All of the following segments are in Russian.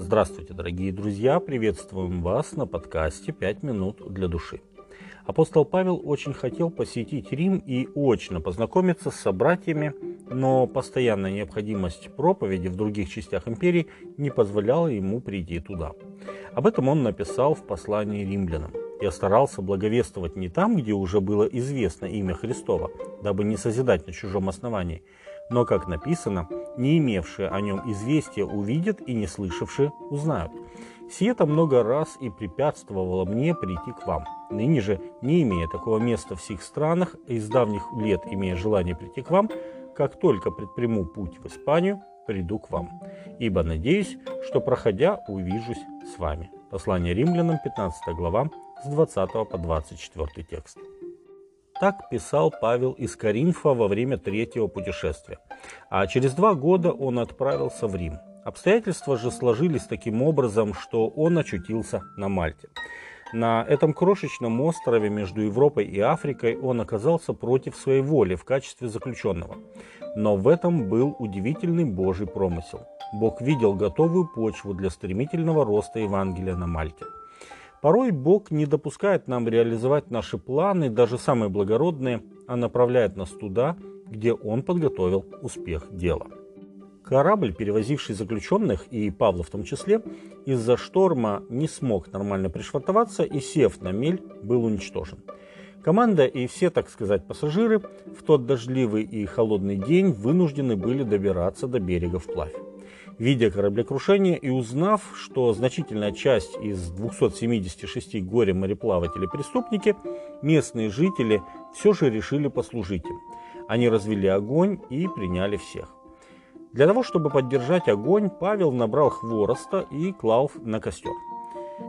Здравствуйте, дорогие друзья! Приветствуем вас на подкасте «Пять минут для души». Апостол Павел очень хотел посетить Рим и очно познакомиться с собратьями, но постоянная необходимость проповеди в других частях империи не позволяла ему прийти туда. Об этом он написал в послании римлянам. «Я старался благовествовать не там, где уже было известно имя Христова, дабы не созидать на чужом основании, но, как написано, не имевшие о нем известия увидят и не слышавшие узнают. Сие-то много раз и препятствовало мне прийти к вам. Ныне же, не имея такого места в сих странах, и с давних лет имея желание прийти к вам, как только предприму путь в Испанию, приду к вам. Ибо надеюсь, что проходя, увижусь с вами. Послание римлянам, 15 глава, с 20 по 24 текст. Так писал Павел из Каринфа во время третьего путешествия. А через два года он отправился в Рим. Обстоятельства же сложились таким образом, что он очутился на Мальте. На этом крошечном острове между Европой и Африкой он оказался против своей воли в качестве заключенного. Но в этом был удивительный Божий промысел. Бог видел готовую почву для стремительного роста Евангелия на Мальте – Порой Бог не допускает нам реализовать наши планы, даже самые благородные, а направляет нас туда, где Он подготовил успех дела. Корабль, перевозивший заключенных, и Павла в том числе, из-за шторма не смог нормально пришвартоваться и, сев на мель, был уничтожен. Команда и все, так сказать, пассажиры в тот дождливый и холодный день вынуждены были добираться до берега вплавь. Видя кораблекрушение и узнав, что значительная часть из 276 горе-мореплавателей преступники, местные жители все же решили послужить им. Они развели огонь и приняли всех. Для того, чтобы поддержать огонь, Павел набрал хвороста и клал на костер.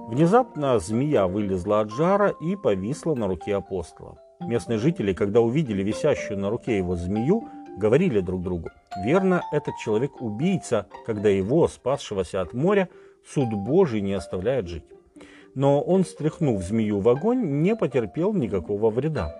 Внезапно змея вылезла от жара и повисла на руке апостола. Местные жители, когда увидели висящую на руке его змею, говорили друг другу, верно, этот человек убийца, когда его, спасшегося от моря, суд Божий не оставляет жить. Но он, стряхнув змею в огонь, не потерпел никакого вреда.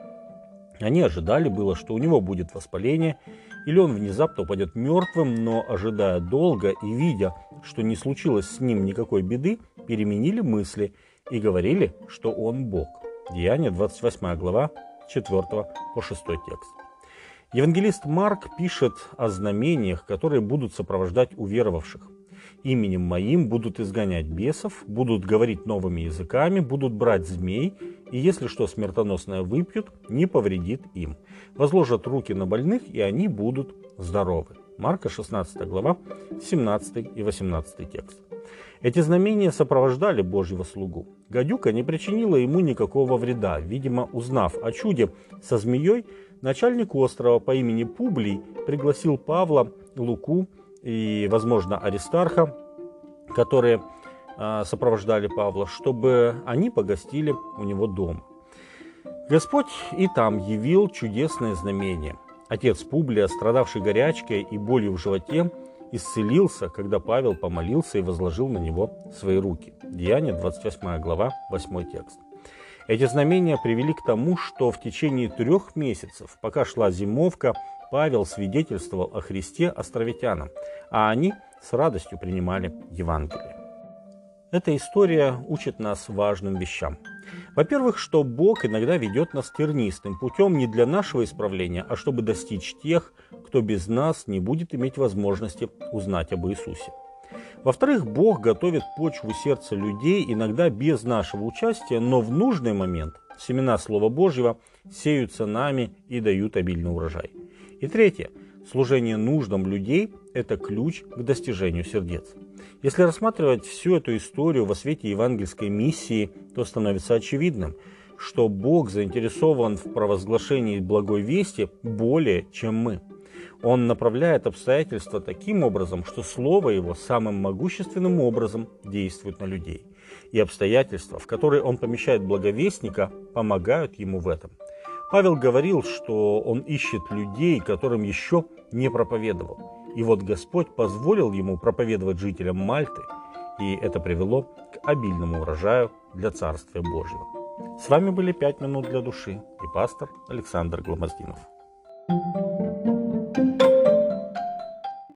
Они ожидали было, что у него будет воспаление, или он внезапно упадет мертвым, но, ожидая долго и видя, что не случилось с ним никакой беды, переменили мысли и говорили, что он Бог. Деяние 28 глава 4 по 6 текст. Евангелист Марк пишет о знамениях, которые будут сопровождать уверовавших. Именем моим будут изгонять бесов, будут говорить новыми языками, будут брать змей, и если что смертоносное выпьют, не повредит им. Возложат руки на больных, и они будут здоровы. Марка 16 глава, 17 и 18 текст. Эти знамения сопровождали Божьего слугу. Гадюка не причинила ему никакого вреда. Видимо, узнав о чуде со змеей, начальник острова по имени Публий пригласил Павла, Луку и, возможно, Аристарха, которые а, сопровождали Павла, чтобы они погостили у него дома. Господь и там явил чудесное знамение. Отец Публия, страдавший горячкой и болью в животе, исцелился, когда Павел помолился и возложил на него свои руки. Деяние, 28 глава, 8 текст. Эти знамения привели к тому, что в течение трех месяцев, пока шла зимовка, Павел свидетельствовал о Христе островитянам, а они с радостью принимали Евангелие. Эта история учит нас важным вещам. Во-первых, что Бог иногда ведет нас тернистым путем не для нашего исправления, а чтобы достичь тех, кто без нас не будет иметь возможности узнать об Иисусе. Во-вторых, Бог готовит почву сердца людей иногда без нашего участия, но в нужный момент семена Слова Божьего сеются нами и дают обильный урожай. И третье. Служение нуждам людей – это ключ к достижению сердец. Если рассматривать всю эту историю во свете евангельской миссии, то становится очевидным, что Бог заинтересован в провозглашении благой вести более, чем мы – он направляет обстоятельства таким образом, что слово его самым могущественным образом действует на людей. И обстоятельства, в которые он помещает благовестника, помогают ему в этом. Павел говорил, что он ищет людей, которым еще не проповедовал. И вот Господь позволил ему проповедовать жителям Мальты, и это привело к обильному урожаю для Царствия Божьего. С вами были «Пять минут для души» и пастор Александр Гломоздинов. thank you